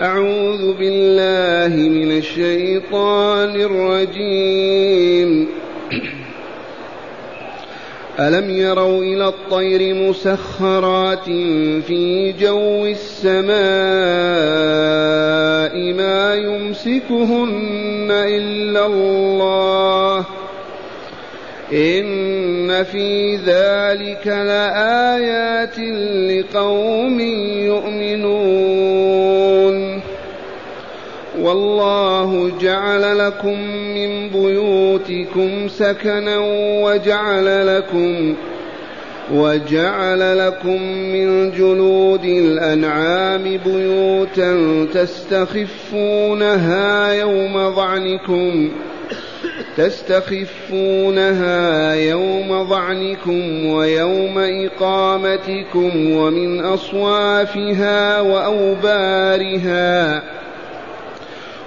أعوذ بالله من الشيطان الرجيم. ألم يروا إلى الطير مسخرات في جو السماء ما يمسكهن إلا الله؟ إن في ذلك لآيات لقوم يؤمنون. والله جعل لكم من بيوتكم سكنا وجعل لكم وجعل لكم من جلود الأنعام بيوتا تستخفونها يوم ظعنكم تستخفونها يوم ظعنكم ويوم إقامتكم ومن أصوافها وأوبارها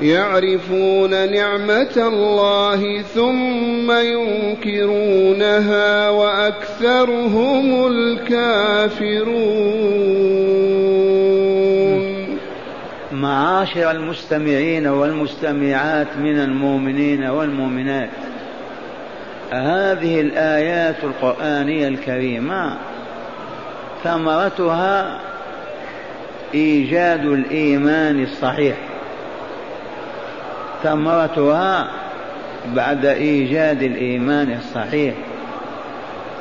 يعرفون نعمة الله ثم ينكرونها وأكثرهم الكافرون. معاشر المستمعين والمستمعات من المؤمنين والمؤمنات هذه الآيات القرآنية الكريمة ثمرتها إيجاد الإيمان الصحيح. ثمرتها بعد إيجاد الإيمان الصحيح.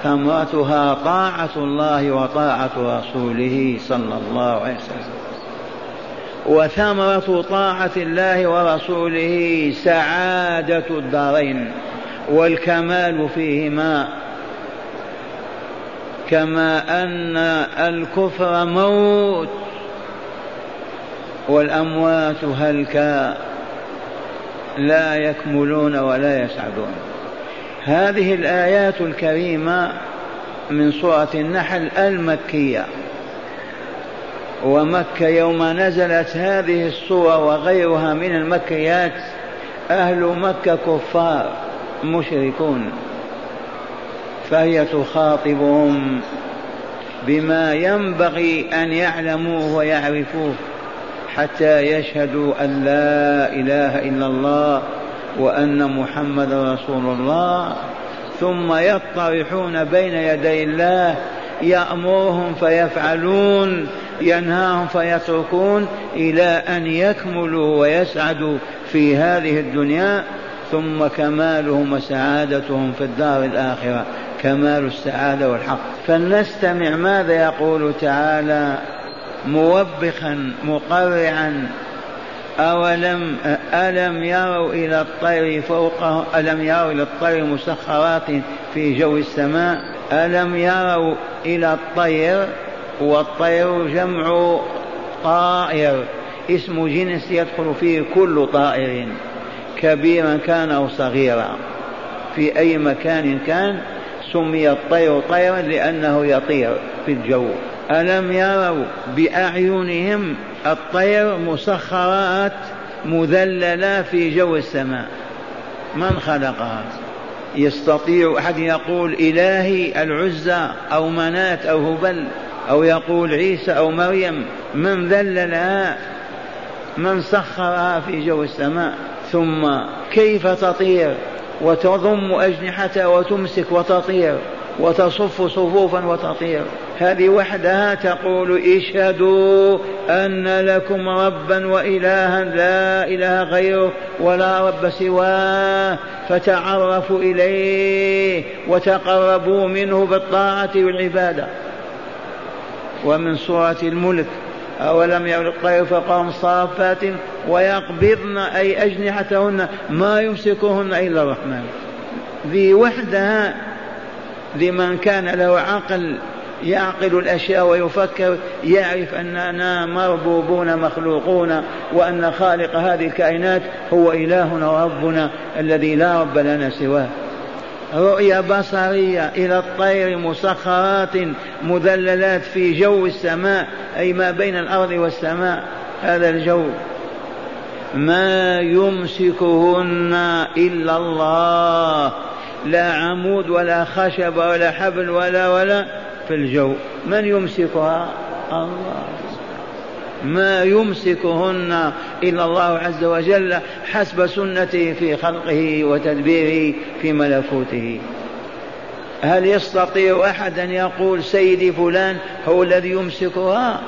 ثمرتها طاعة الله وطاعة رسوله صلى الله عليه وسلم. وثمرة طاعة الله ورسوله سعادة الدارين والكمال فيهما. كما أن الكفر موت والأموات هلكا. لا يكملون ولا يسعدون. هذه الآيات الكريمة من سورة النحل المكية. ومكة يوم نزلت هذه السورة وغيرها من المكيات أهل مكة كفار مشركون. فهي تخاطبهم بما ينبغي أن يعلموه ويعرفوه. حتى يشهدوا أن لا إله إلا الله وأن محمد رسول الله ثم يطرحون بين يدي الله يأمرهم فيفعلون ينهاهم فيتركون إلى أن يكملوا ويسعدوا في هذه الدنيا ثم كمالهم وسعادتهم في الدار الآخرة كمال السعادة والحق. فلنستمع ماذا يقول تعالى موبخا مقرعا أولم ألم يروا إلى الطير فوقه ألم يروا إلى الطير مسخرات في جو السماء؟ ألم يروا إلى الطير؟ والطير جمع طائر اسم جنس يدخل فيه كل طائر كبيرا كان أو صغيرا. في أي مكان كان سمي الطير طيرا لأنه يطير في الجو. ألم يروا بأعينهم الطير مسخرات مذللة في جو السماء؟ من خلقها؟ يستطيع أحد يقول إلهي العزى أو منات أو هبل أو يقول عيسى أو مريم من ذللها؟ من سخرها في جو السماء؟ ثم كيف تطير؟ وتضم أجنحتها وتمسك وتطير وتصف صفوفا وتطير. هذه وحدها تقول اشهدوا أن لكم ربا وإلها لا إله غيره ولا رب سواه فتعرفوا إليه وتقربوا منه بالطاعة والعبادة. ومن سورة الملك أولم يروا الطير فقام صافات ويقبضن أي أجنحتهن ما يمسكهن إلا الرحمن. ذي وحدها لمن كان له عقل يعقل الأشياء ويفكر يعرف أننا مربوبون مخلوقون وأن خالق هذه الكائنات هو إلهنا وربنا الذي لا رب لنا سواه. رؤية بصرية إلى الطير مسخرات مذللات في جو السماء أي ما بين الأرض والسماء. هذا الجو. ما يمسكهن إلا الله. لا عمود ولا خشب ولا حبل ولا ولا في الجو. من يمسكها؟ الله. ما يمسكهن إلا الله عز وجل حسب سنته في خلقه وتدبيره في ملكوته. هل يستطيع أحد أن يقول سيدي فلان هو الذي يمسكها؟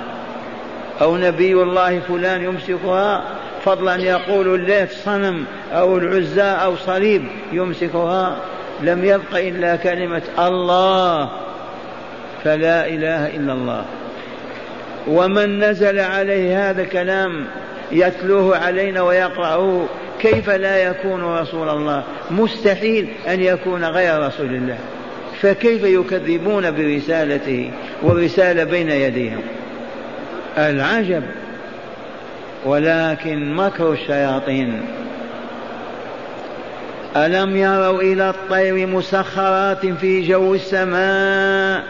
أو نبي الله فلان يمسكها؟ فضلا يقول اللات صنم أو العزى أو صليب يمسكها. لم يبق إلا كلمة الله. فلا إله إلا الله. ومن نزل عليه هذا الكلام يتلوه علينا ويقرأه كيف لا يكون رسول الله؟ مستحيل أن يكون غير رسول الله. فكيف يكذبون برسالته والرسالة بين يديهم؟ العجب. ولكن مكر الشياطين. ألم يروا إلى الطير مسخرات في جو السماء؟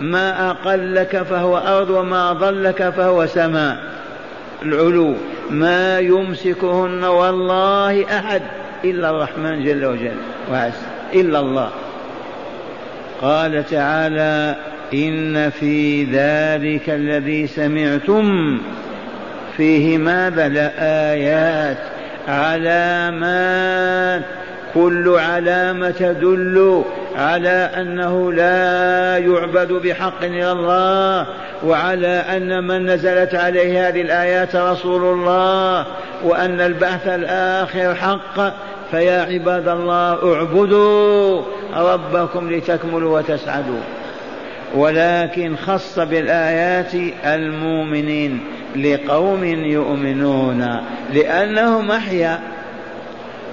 ما أقلك فهو أرض وما ضلك فهو سماء. العلو ما يمسكهن والله أحد إلا الرحمن جل وجل. وعز إلا الله. قال تعالى إن في ذلك الذي سمعتم فيه ماذا؟ لآيات علامات كل علامة تدل على أنه لا يعبد بحق إلا الله وعلى أن من نزلت عليه هذه الآيات رسول الله وأن البعث الآخر حق. فيا عباد الله اعبدوا ربكم لتكملوا وتسعدوا. ولكن خص بالآيات المؤمنين لقوم يؤمنون لأنهم أحيا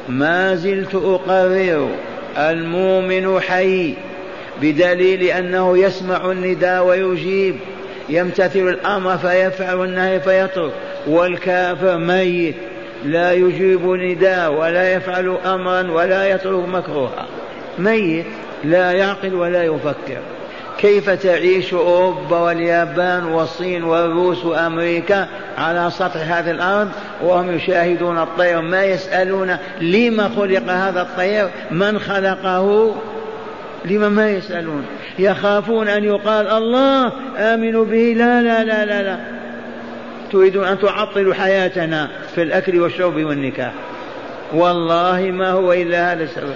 ما زلت أقرر المؤمن حي بدليل أنه يسمع النداء ويجيب. يمتثل الأمر فيفعل النهي فيترك. والكافر ميت. لا يجيب نداء ولا يفعل أمرا ولا يترك مكروها. ميت. لا يعقل ولا يفكر. كيف تعيش أوروبا واليابان والصين والروس وأمريكا على سطح هذه الأرض؟ وهم يشاهدون الطير ما يسألون لما خلق هذا الطير من خلقه؟ لما ما يسألون؟ يخافون أن يقال الله آمنوا به لا لا لا لا, لا. تريدون أن تعطلوا حياتنا في الأكل والشرب والنكاح. والله ما هو إلا هذا السبب.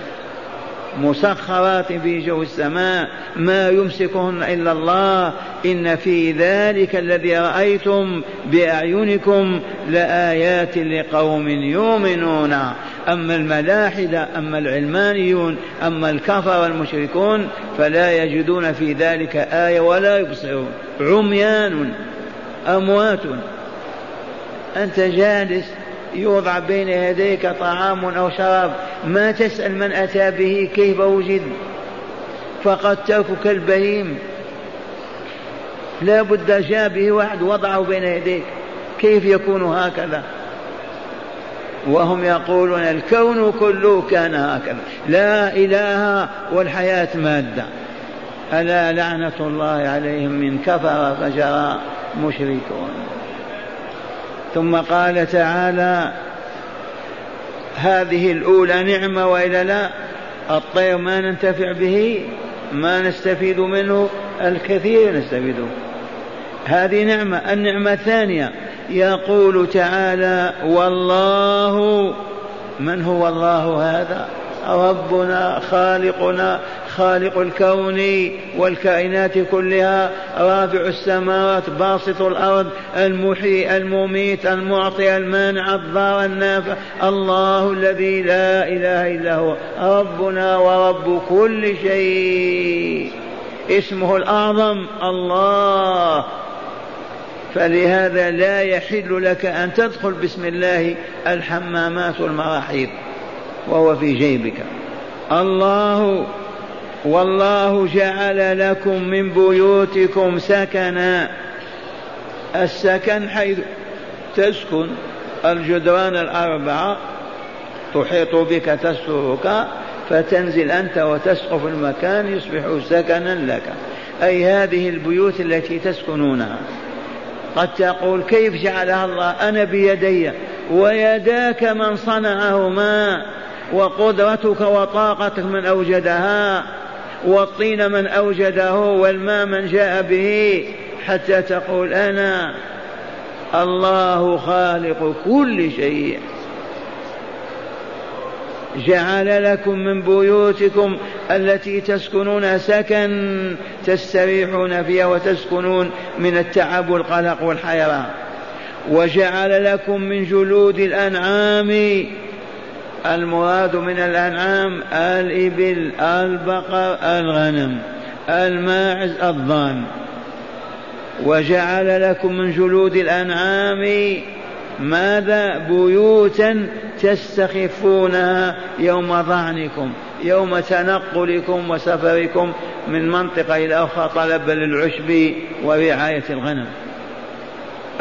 مسخرات في جو السماء ما يمسكهن إلا الله. إن في ذلك الذي رأيتم بأعينكم لآيات لقوم يؤمنون. أما الملاحدة أما العلمانيون أما الكفر المشركون فلا يجدون في ذلك آية ولا يبصرون. عميان أموات. أنت جالس يوضع بين يديك طعام أو شراب. ما تسأل من أتى به كيف وجد؟ فقد تركك البهيم. لا بد جاء به واحد وضعه بين يديك. كيف يكون هكذا؟ وهم يقولون الكون كله كان هكذا. لا إله والحياة مادة. ألا لعنة الله عليهم من كفر فجرى مشركون. ثم قال تعالى هذه الأولى نعمة وإلا لا؟ الطير ما ننتفع به ما نستفيد منه الكثير نستفيده. هذه نعمة. النعمة الثانية يقول تعالى والله من هو الله هذا؟ ربنا خالقنا خالق الكون والكائنات كلها رافع السماوات باسط الأرض المحيي المميت المعطي المانع الضار النافع. الله الذي لا إله إلا هو ربنا ورب كل شيء. اسمه الأعظم الله. فلهذا لا يحل لك أن تدخل بسم الله الحمامات والمراحيض وهو في جيبك. الله والله جعل لكم من بيوتكم سكنا. السكن حيث تسكن الجدران الأربعة تحيط بك تسترك فتنزل أنت وتسقف المكان يصبح سكنا لك. أي هذه البيوت التي تسكنونها. قد تقول كيف جعلها الله؟ أنا بيدي ويداك من صنعهما وقدرتك وطاقتك من أوجدها. والطين من أوجده والماء من جاء به حتى تقول أنا الله خالق كل شيء. جعل لكم من بيوتكم التي تسكنون سكن تستريحون فيها وتسكنون من التعب والقلق والحيران وجعل لكم من جلود الأنعام المراد من الأنعام الإبل البقر الغنم الماعز الضان. وجعل لكم من جلود الأنعام ماذا؟ بيوتا تستخفونها يوم ظعنكم يوم تنقلكم وسفركم من منطقة إلى أخرى طلبا للعشب ورعاية الغنم.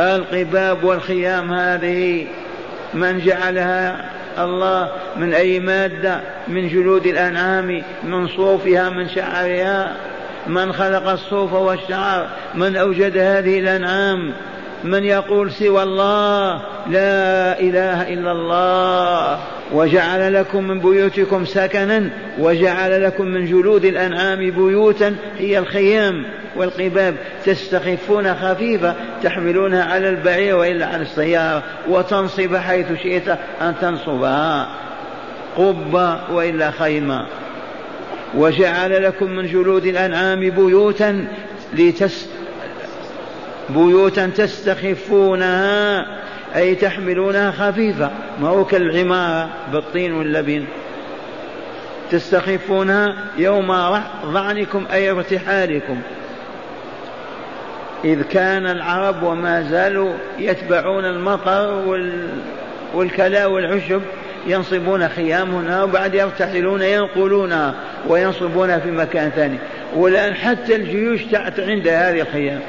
القباب والخيام هذه من جعلها الله من أي مادة؟ من جلود الأنعام من صوفها من شعرها من خلق الصوف والشعر من أوجد هذه الأنعام من يقول سوى الله لا إله إلا الله وجعل لكم من بيوتكم سكنا وجعل لكم من جلود الأنعام بيوتا هي الخيام. والقباب تستخفون خفيفة تحملونها على البعير وإلا على السيارة وتنصب حيث شئت أن تنصبها. قبة وإلا خيمة. وجعل لكم من جلود الأنعام بيوتا لتس بيوتا تستخفونها أي تحملونها خفيفة. ما هو كالعمارة بالطين واللبن. تستخفونها يوم ظعنكم أي ارتحالكم. إذ كان العرب وما زالوا يتبعون المطر والكلاء والعشب ينصبون خيام هنا وبعد يرتحلون ينقلونها وينصبونها في مكان ثاني. والآن حتى الجيوش عند هذه الخيام.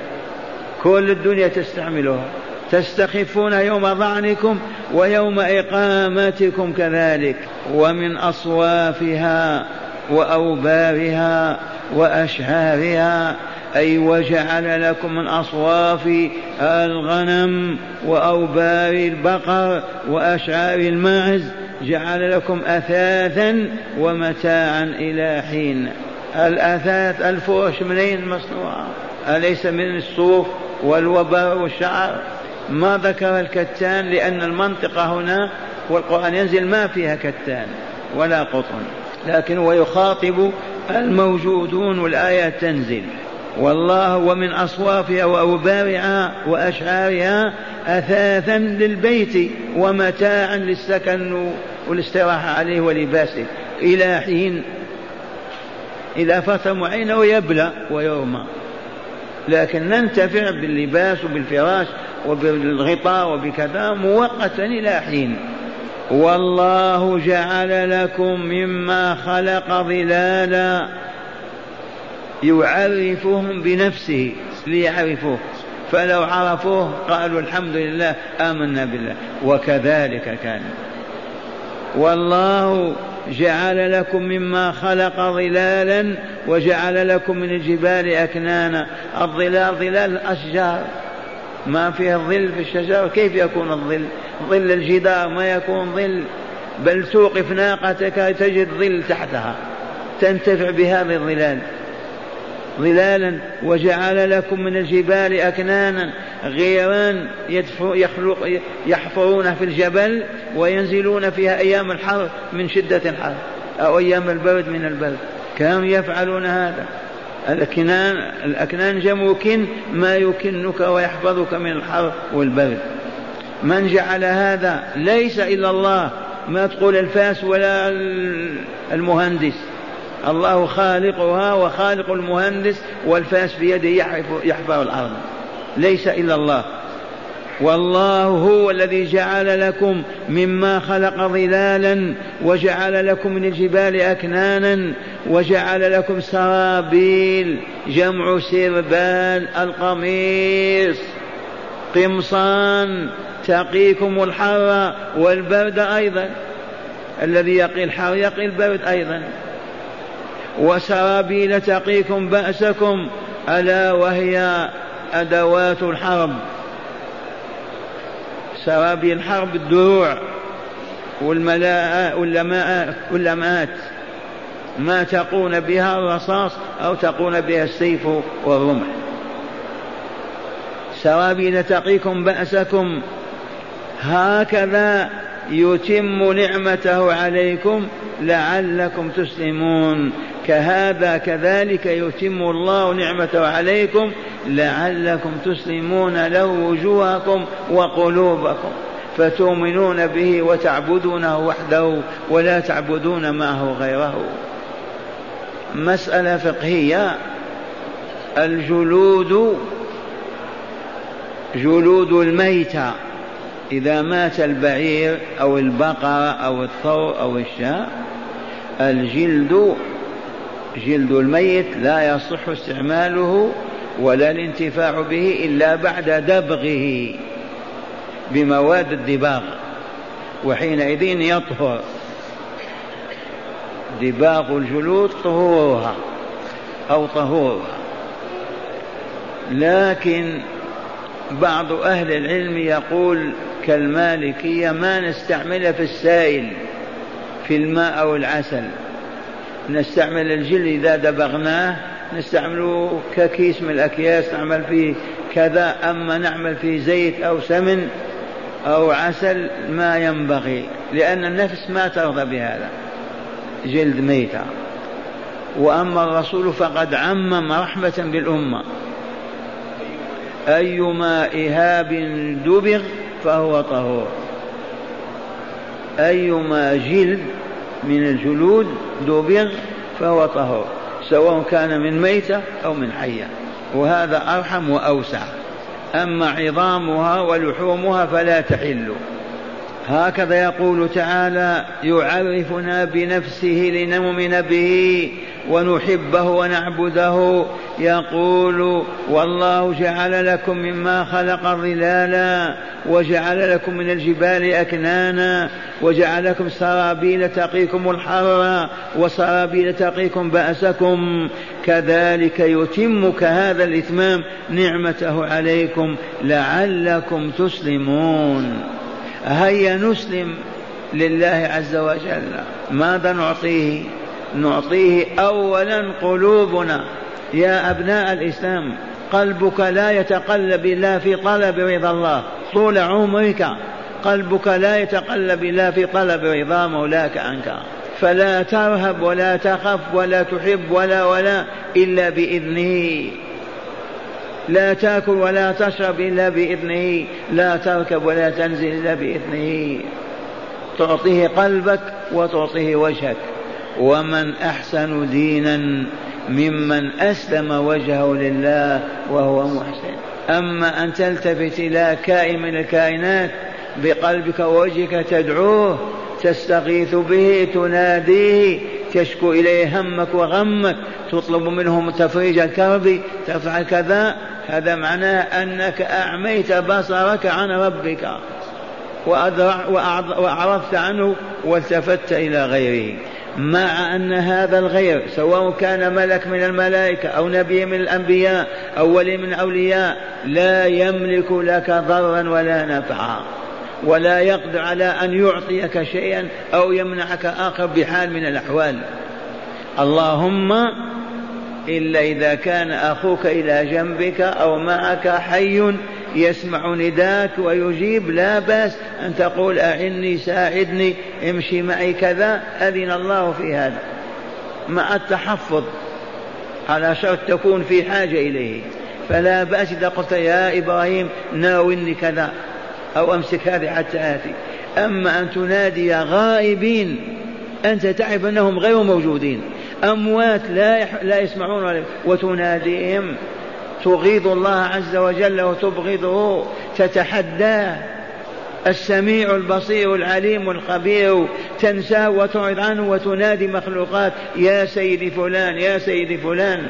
كل الدنيا تستعملها. تستخفون يوم ظعنكم ويوم إقامتكم كذلك. ومن أصوافها وأوبارها وأشهارها أي وجعل لكم من أصواف الغنم وأوبار البقر وأشعار الماعز جعل لكم أثاثا ومتاعا إلى حين. الأثاث الفرش منين مصنوعة أليس من الصوف والوبر والشعر؟ ما ذكر الكتان لأن المنطقة هنا والقرآن ينزل ما فيها كتان ولا قطن لكن هو يخاطب الموجودون والآيات تنزل. والله ومن أصوافها وأوبارها وأشعارها أثاثا للبيت ومتاعا للسكن والاستراحة عليه ولباسه. إلى حين إلى فترة معينة ويبلى ويرمى. لكن ننتفع باللباس وبالفراش وبالغطاء وبكذا مؤقتا إلى حين. والله جعل لكم مما خلق ظلالا. يعرفهم بنفسه ليعرفوه فلو عرفوه قالوا الحمد لله آمنا بالله. وكذلك كان. والله جعل لكم مما خلق ظلالا وجعل لكم من الجبال أكنانا. الظلال ظلال الأشجار. ما فيه الظل في الشجر كيف يكون الظل؟ ظل الجدار ما يكون ظل. بل توقف ناقتك تجد ظل تحتها. تنتفع بهذه الظلال. ظلالا وجعل لكم من الجبال أكنانا غيران يخلق يحفرون في الجبل وينزلون فيها أيام الحر من شدة الحر أو أيام البرد من البرد. كانوا يفعلون هذا. الأكنان الأكنان جمع كن ما يكنك ويحفظك من الحر والبرد. من جعل هذا ليس إلا الله. ما تقول الفاس ولا المهندس. الله خالقها وخالق المهندس والفاس بيده يحفر الأرض. ليس إلا الله. والله هو الذي جعل لكم مما خلق ظلالا وجعل لكم من الجبال أكنانا وجعل لكم سرابيل جمع سربال القميص قمصان تقيكم الحر والبرد أيضا. الذي يقي الحر يقي البرد أيضا. وسرابيل تقيكم بأسكم ألا وهي أدوات الحرب. سرابيل الحرب الدروع واللماءات ما تقون بها الرصاص أو تقون بها السيف والرمح. سرابيل تقيكم بأسكم هكذا يتم نعمته عليكم لعلكم تسلمون. كهذا كذلك يتم الله نعمته عليكم لعلكم تسلمون له وجوهكم وقلوبكم فتؤمنون به وتعبدونه وحده ولا تعبدون معه غيره. مسألة فقهية. الجلود جلود الميتة. إذا مات البعير أو البقرة أو الثور أو الشاة الجلد جلد الميت لا يصح استعماله ولا الانتفاع به إلا بعد دبغه بمواد الدباغ وحينئذ يطهر. دباغ الجلود طهورها أو طهورها. لكن بعض أهل العلم يقول كالمالكية ما نستعملها في السائل في الماء أو العسل. نستعمل الجل إذا دبغناه نستعمله ككيس من الأكياس نعمل فيه كذا أما نعمل فيه زيت أو سمن أو عسل ما ينبغي لأن النفس ما ترضى بهذا. جلد ميتة. وأما الرسول فقد عمم رحمة بالأمة. أيما إهاب دبغ فهو طهور. أيما جلد من الجلود دبغ فهو طهور سواء كان من ميتة أو من حية وهذا أرحم وأوسع. أما عظامها ولحومها فلا تحل. هكذا يقول تعالى يعرفنا بنفسه لنؤمن به. ونحبه ونعبده. يقول والله جعل لكم مما خلق ظلالا وجعل لكم من الجبال أكنانا وجعل لكم سرابيل تقيكم الحر وسرابيل تقيكم بأسكم. كذلك يتم كهذا الإتمام نعمته عليكم لعلكم تسلمون. هيا نسلم لله عز وجل. ماذا نعطيه؟ نعطيه اولا قلوبنا. يا أبناء الإسلام قلبك لا يتقلب إلا في طلب رضا الله. طول عمرك قلبك لا يتقلب إلا في طلب رضا مولاك عنك. فلا ترهب ولا تخف ولا تحب ولا ولا إلا بإذنه. لا تأكل ولا تشرب إلا بإذنه. لا تركب ولا تنزل إلا بإذنه. تعطيه قلبك وتعطيه وجهك. ومن أحسن دينا ممن أسلم وجهه لله وهو محسن. أما أن تلتفت إلى كائن من الكائنات بقلبك ووجهك تدعوه تستغيث به تناديه تشكو إليه همك وغمك تطلب منه تفريج الكرب تفعل كذا. هذا معناه أنك أعميت بصرك عن ربك. وأعرضت عنه والتفت إلى غيره. مع أن هذا الغير سواء كان ملك من الملائكة أو نبي من الأنبياء أو ولي من الأولياء لا يملك لك ضرا ولا نفعا. ولا يقدر على أن يعطيك شيئا أو يمنعك آخر بحال من الأحوال. اللهم إلا إذا كان أخوك إلى جنبك أو معك حي يسمع نداك ويجيب لا بأس أن تقول أعني ساعدني امشي معي كذا. أذن الله في هذا مع التحفظ على شرط تكون في حاجة إليه. فلا بأس إذا قلت يا إبراهيم ناولني كذا أو أمسك هذه حتى آتي. أما أن تنادي غائبين أنت تعرف أنهم غير موجودين. أموات لا لا يسمعون وتناديهم. تغيظ الله عز وجل وتبغضه تتحداه السميع البصير العليم الخبير تنساه وتعرض عنه وتنادي مخلوقات يا سيدي فلان يا سيدي فلان.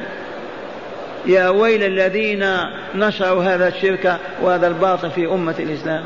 يا ويل الذين نشروا هذا الشرك وهذا الباطل في أمة الإسلام.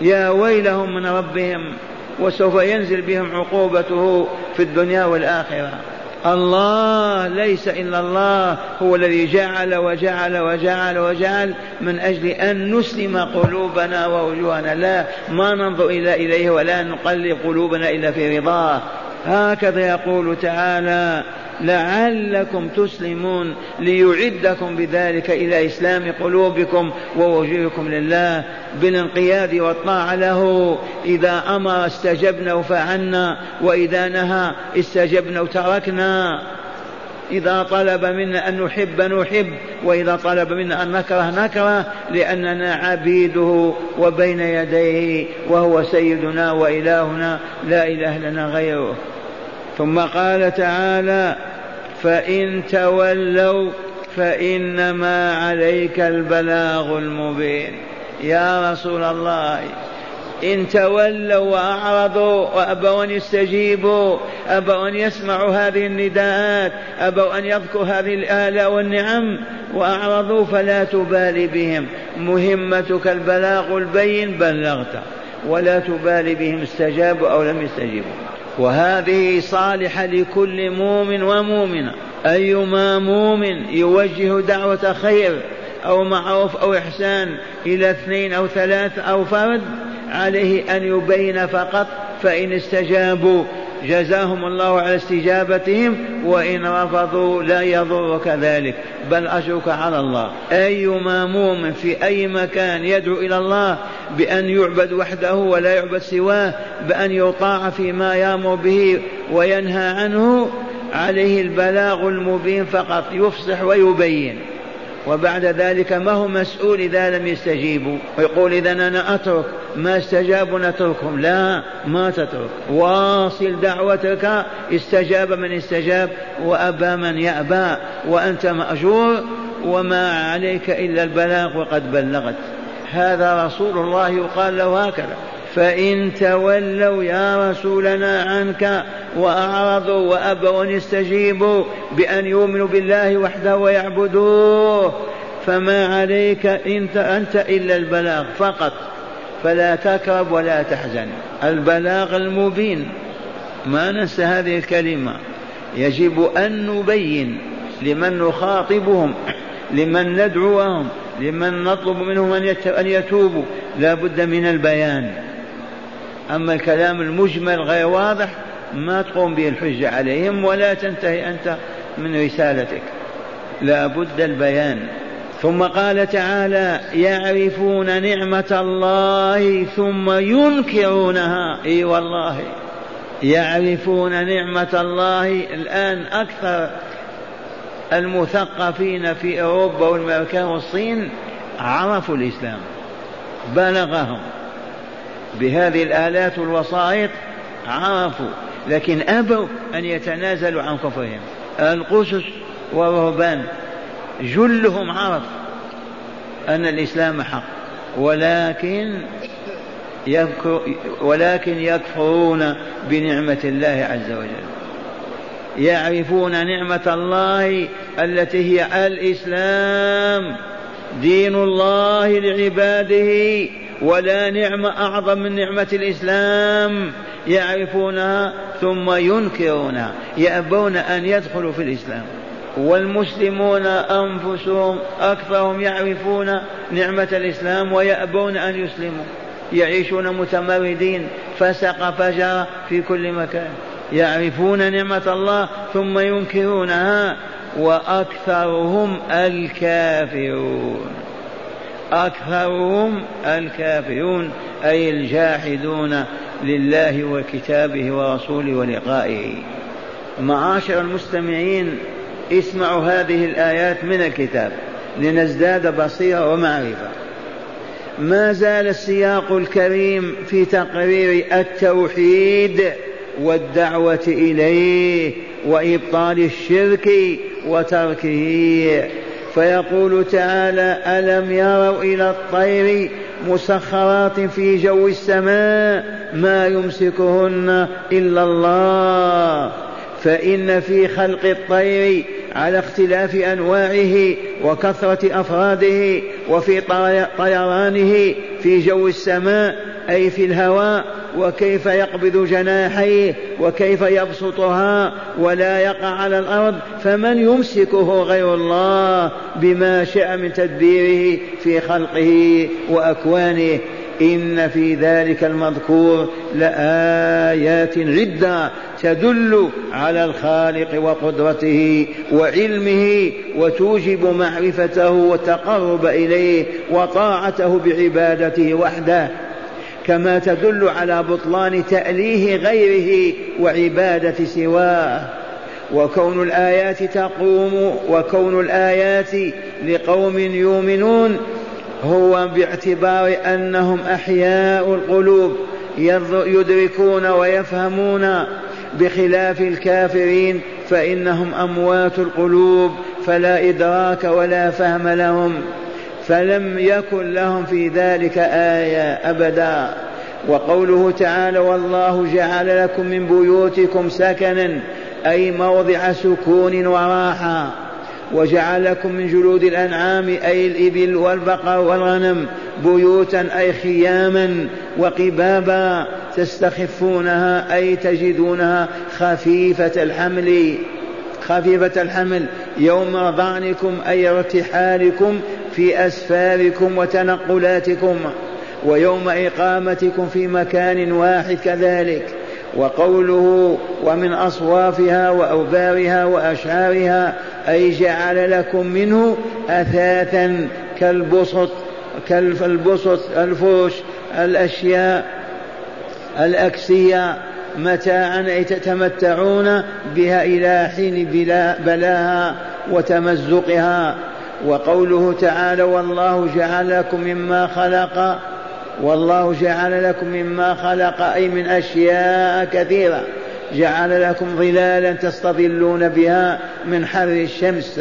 يا ويلهم من ربهم وسوف ينزل بهم عقوبته في الدنيا والآخرة. الله ليس إلا الله هو الذي جعل وجعل وجعل وجعل من أجل أن نسلم قلوبنا ووجوهنا. لا ما ننظر إلا إليه ولا نقلب قلوبنا إلا في رضاه. هكذا يقول تعالى لعلكم تسلمون ليعدكم بذلك إلى إسلام قلوبكم ووجوهكم لله بالانقياد والطاعة له. إذا أمر استجبنا وفعلنا وإذا نهى استجبنا وتركنا. إذا طلب منا أن نحب نحب وإذا طلب منا أن نكره نكره لأننا عبيده وبين يديه وهو سيدنا وإلهنا لا إله لنا غيره. ثم قال تعالى فإن تولوا فإنما عليك البلاغ المبين. يا رسول الله إن تولوا وأعرضوا وأبوا أن يستجيبوا أبوا أن يسمعوا هذه النداءات أبوا أن يذكروا هذه الآلاء والنعم وأعرضوا فلا تبالي بهم. مهمتك البلاغ البين بلغت ولا تبالي بهم استجابوا أو لم يستجيبوا. وهذه صالحة لكل مؤمن ومؤمنة. أيما مؤمن يوجه دعوة خير أو معروف أو إحسان إلى اثنين أو ثلاث أو فرد عليه أن يبين فقط فإن استجابوا جزاهم الله على استجابتهم وإن رفضوا لا يضرك ذلك. بل أجرك على الله. أيما مؤمن في أي مكان يدعو إلى الله بأن يعبد وحده ولا يعبد سواه بأن يطاع فيما يأمر به وينهى عنه عليه البلاغ المبين فقط يفصح ويبين. وبعد ذلك ما هو مسؤول إذا لم يستجيبوا؟ ويقول إذا أنا أترك ما استجابوا نتركهم. لا ما تترك. واصل دعوتك استجاب من استجاب وأبى من يأبى وأنت مأجور وما عليك إلا البلاغ وقد بلغت. هذا رسول الله يقال له هكذا. فإن تولوا يا رسولنا عنك وأعرضوا وأبوا أن يستجيبوا بأن يؤمنوا بالله وحده ويعبدوه فما عليك انت أنت إلا البلاغ فقط. فلا تكرب ولا تحزن. البلاغ المبين. ما ننسى هذه الكلمة. يجب أن نبين لمن نخاطبهم لمن ندعوهم لمن نطلب منهم أن يتوبوا. لا بد من البيان. أما الكلام المجمل غير واضح ما تقوم به الحجة عليهم ولا تنتهي أنت من رسالتك. لا بد البيان. ثم قال تعالى يعرفون نعمة الله ثم ينكرونها. إي والله. يعرفون نعمة الله الآن أكثر المثقفين في أوروبا والأمريكان والصين عرفوا الإسلام بلغهم. بهذه الآلات والوسائط عرفوا لكن أبوا أن يتنازلوا عن كفرهم. القسس والرهبان جلهم عرف أن الإسلام حق ولكن يذكر ولكن يكفرون بنعمة الله عز وجل. يعرفون نعمة الله التي هي الإسلام دين الله لعباده. ولا نعمة أعظم من نعمة الإسلام. يعرفونها ثم ينكرونها. يأبون أن يدخلوا في الإسلام. والمسلمون أنفسهم أكثرهم يعرفون نعمة الإسلام ويأبون أن يسلموا. يعيشون متمردين. فسق فجر في كل مكان. يعرفون نعمة الله ثم ينكرونها. وأكثرهم الكافرون. أكثرهم الكافرون أي الجاحدون لله وكتابه ورسوله ولقائه. معاشر المستمعين اسمعوا هذه الآيات من الكتاب لنزداد بصيرة ومعرفة. ما زال السياق الكريم في تقرير التوحيد والدعوة إليه وإبطال الشرك وتركه. فيقول تعالى ألم يروا إلى الطير مسخرات في جو السماء ما يمسكهن إلا الله. فإن في خلق الطير على اختلاف أنواعه وكثرة أفراده وفي طيرانه في جو السماء أي في الهواء وكيف يقبض جناحيه وكيف يبسطها ولا يقع على الأرض فمن يمسكه غير الله بما شاء من تدبيره في خلقه وأكوانه. إن في ذلك المذكور لآيات عدة تدل على الخالق وقدرته وعلمه وتوجب معرفته والتقرب إليه وطاعته بعبادته وحده. كما تدل على بطلان تأليه غيره وعبادة سواه. وكون الآيات تقوم وكون الآيات لقوم يؤمنون هو باعتبار أنهم أحياء القلوب يدركون ويفهمون بخلاف الكافرين فإنهم أموات القلوب فلا إدراك ولا فهم لهم. فلم يكن لهم في ذلك آية أبدا. وقوله تعالى والله جعل لكم من بيوتكم سكنا أي موضع سكون وراحة وجعل لكم من جلود الأنعام أي الإبل والبقر والغنم بيوتا أي خياما وقبابا تستخفونها أي تجدونها خفيفة الحمل خفيفة الحمل يوم رضعنكم أي ارتحالكم في أسفاركم وتنقلاتكم ويوم إقامتكم في مكان واحد كذلك. وقوله ومن أصوافها وأوبارها وأشعارها أي جعل لكم منه أثاثا كالبسط كالبسط الفرش الأشياء الأكسية متاعا أي تتمتعون بها إلى حين بلاها وتمزقها. وقوله تعالى والله جعل لكم مما خلق والله جعل لكم مما خلق أي من أشياء كثيرة. جعل لكم ظلالا تستظلون بها من حر الشمس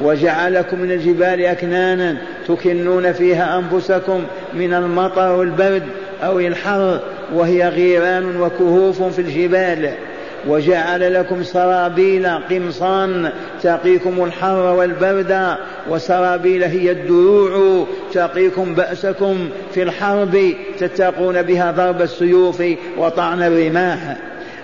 وجعل لكم من الجبال أكنانا تكنون فيها أنفسكم من المطر والبرد أو الحر وهي غيران وكهوف في الجبال. وجعل لكم سرابيل قمصان تقيكم الحر والبرد وسرابيل هي الدروع تقيكم بأسكم في الحرب تتقون بها ضرب السيوف وطعن الرماح.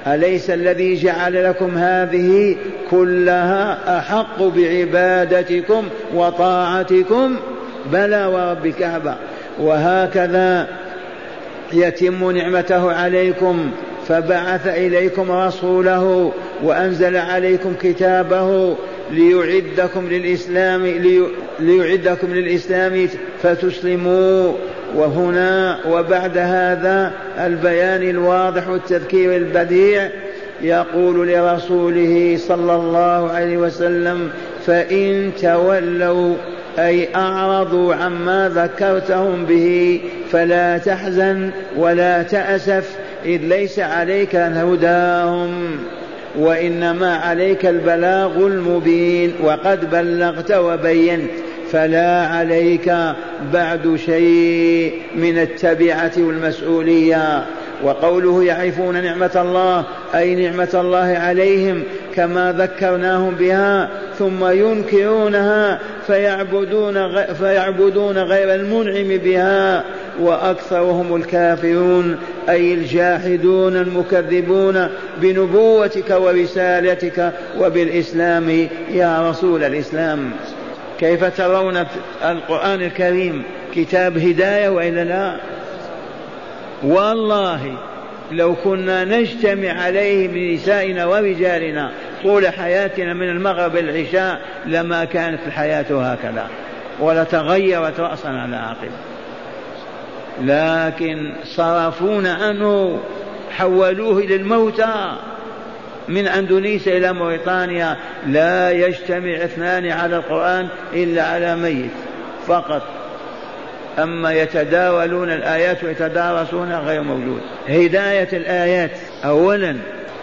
أليس الذي جعل لكم هذه كلها أحق بعبادتكم وطاعتكم؟ بلى ورب كعبة وهكذا يتم نعمته عليكم. فبعث إليكم رسوله وأنزل عليكم كتابه ليعدكم للإسلام ليعدكم للإسلام فتسلموا. وهنا وبعد هذا البيان الواضح والتذكير البديع يقول لرسوله صلى الله عليه وسلم فإن تولوا أي أعرضوا عما ذكرتهم به فلا تحزن ولا تأسف. إذ ليس عليك هداهم وإنما عليك البلاغ المبين وقد بلغت وبينت فلا عليك بعد شيء من التبعة والمسؤولية. وقوله يعرفون نعمة الله أي نعمة الله عليهم كما ذكرناهم بها ثم ينكرونها فيعبدون فيعبدون غير المنعم بها. وأكثرهم الكافرون أي الجاحدون المكذبون بنبوتك ورسالتك وبالإسلام. يا رسول الإسلام كيف ترون القرآن الكريم؟ كتاب هداية وإلا لا؟ والله لو كنا نجتمع عليه بنسائنا ورجالنا طول حياتنا من المغرب العشاء لما كانت الحياة هكذا ولتغيرت رأسا على عقب لكن صرفون عنه حولوه إلى الموتى. من أندونيسيا إلى موريتانيا لا يجتمع اثنان على القرآن إلا على ميت فقط. أما يتداولون الآيات ويتدارسونها غير موجود. هداية الآيات أولا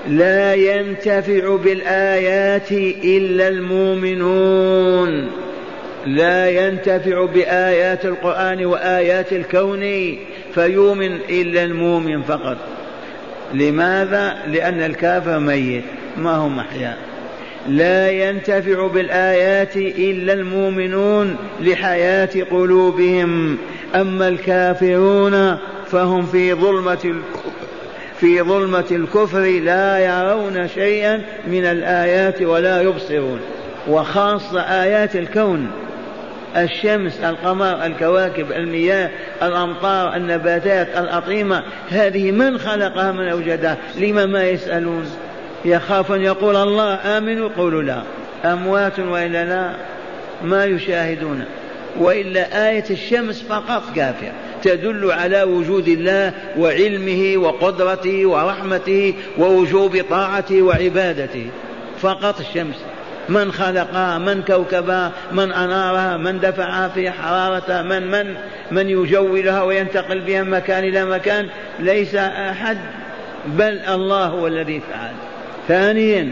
لا ينتفع بالآيات إلا المؤمنون. لا ينتفع بآيات القرآن وآيات الكون فيؤمن إلا المؤمن فقط. لماذا؟ لأن الكافر ميت ما هم أحياء. لا ينتفع بالآيات إلا المؤمنون لحياة قلوبهم. أما الكافرون فهم في ظلمة في ظلمة الكفر لا يرون شيئا من الآيات ولا يبصرون وخاصة آيات الكون. الشمس القمر الكواكب المياه الأمطار النباتات الأطعمة. هذه من خلقها من أوجدها؟ لما ما يسألون؟ يخاف أن يقول الله آمنوا يقولوا لا. أموات وإلا لا؟ ما يشاهدون. وإلا آية الشمس فقط كافية. تدل على وجود الله وعلمه وقدرته ورحمته ووجوب طاعته وعبادته. فقط الشمس. من خلقها من كوكبها من أنارها من دفعها في حرارتها من من من يجولها وينتقل بها من مكان إلى مكان ليس أحد بل الله هو الذي فعل. ثانيا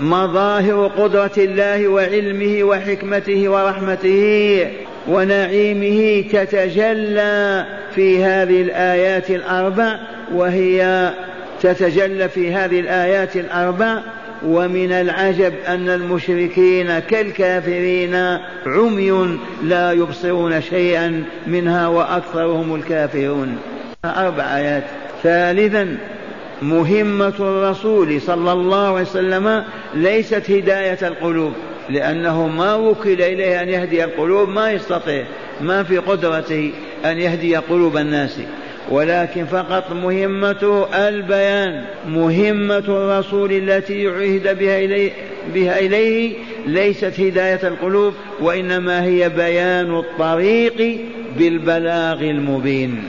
مظاهر قدرة الله وعلمه وحكمته ورحمته ونعيمه تتجلى في هذه الآيات الأربع وهي تتجلى في هذه الآيات الأربع ومن العجب أن المشركين كالكافرين عمي لا يبصرون شيئا منها وأكثرهم الكافرون. أربع آيات. ثالثا مهمة الرسول صلى الله عليه وسلم ليست هداية القلوب لأنه ما وكل إليه أن يهدي القلوب ما يستطيع ما في قدرته أن يهدي قلوب الناس. ولكن فقط مهمته البيان مهمة الرسول التي عهد بها إليه, بها إليه ليست هداية القلوب وإنما هي بيان الطريق بالبلاغ المبين.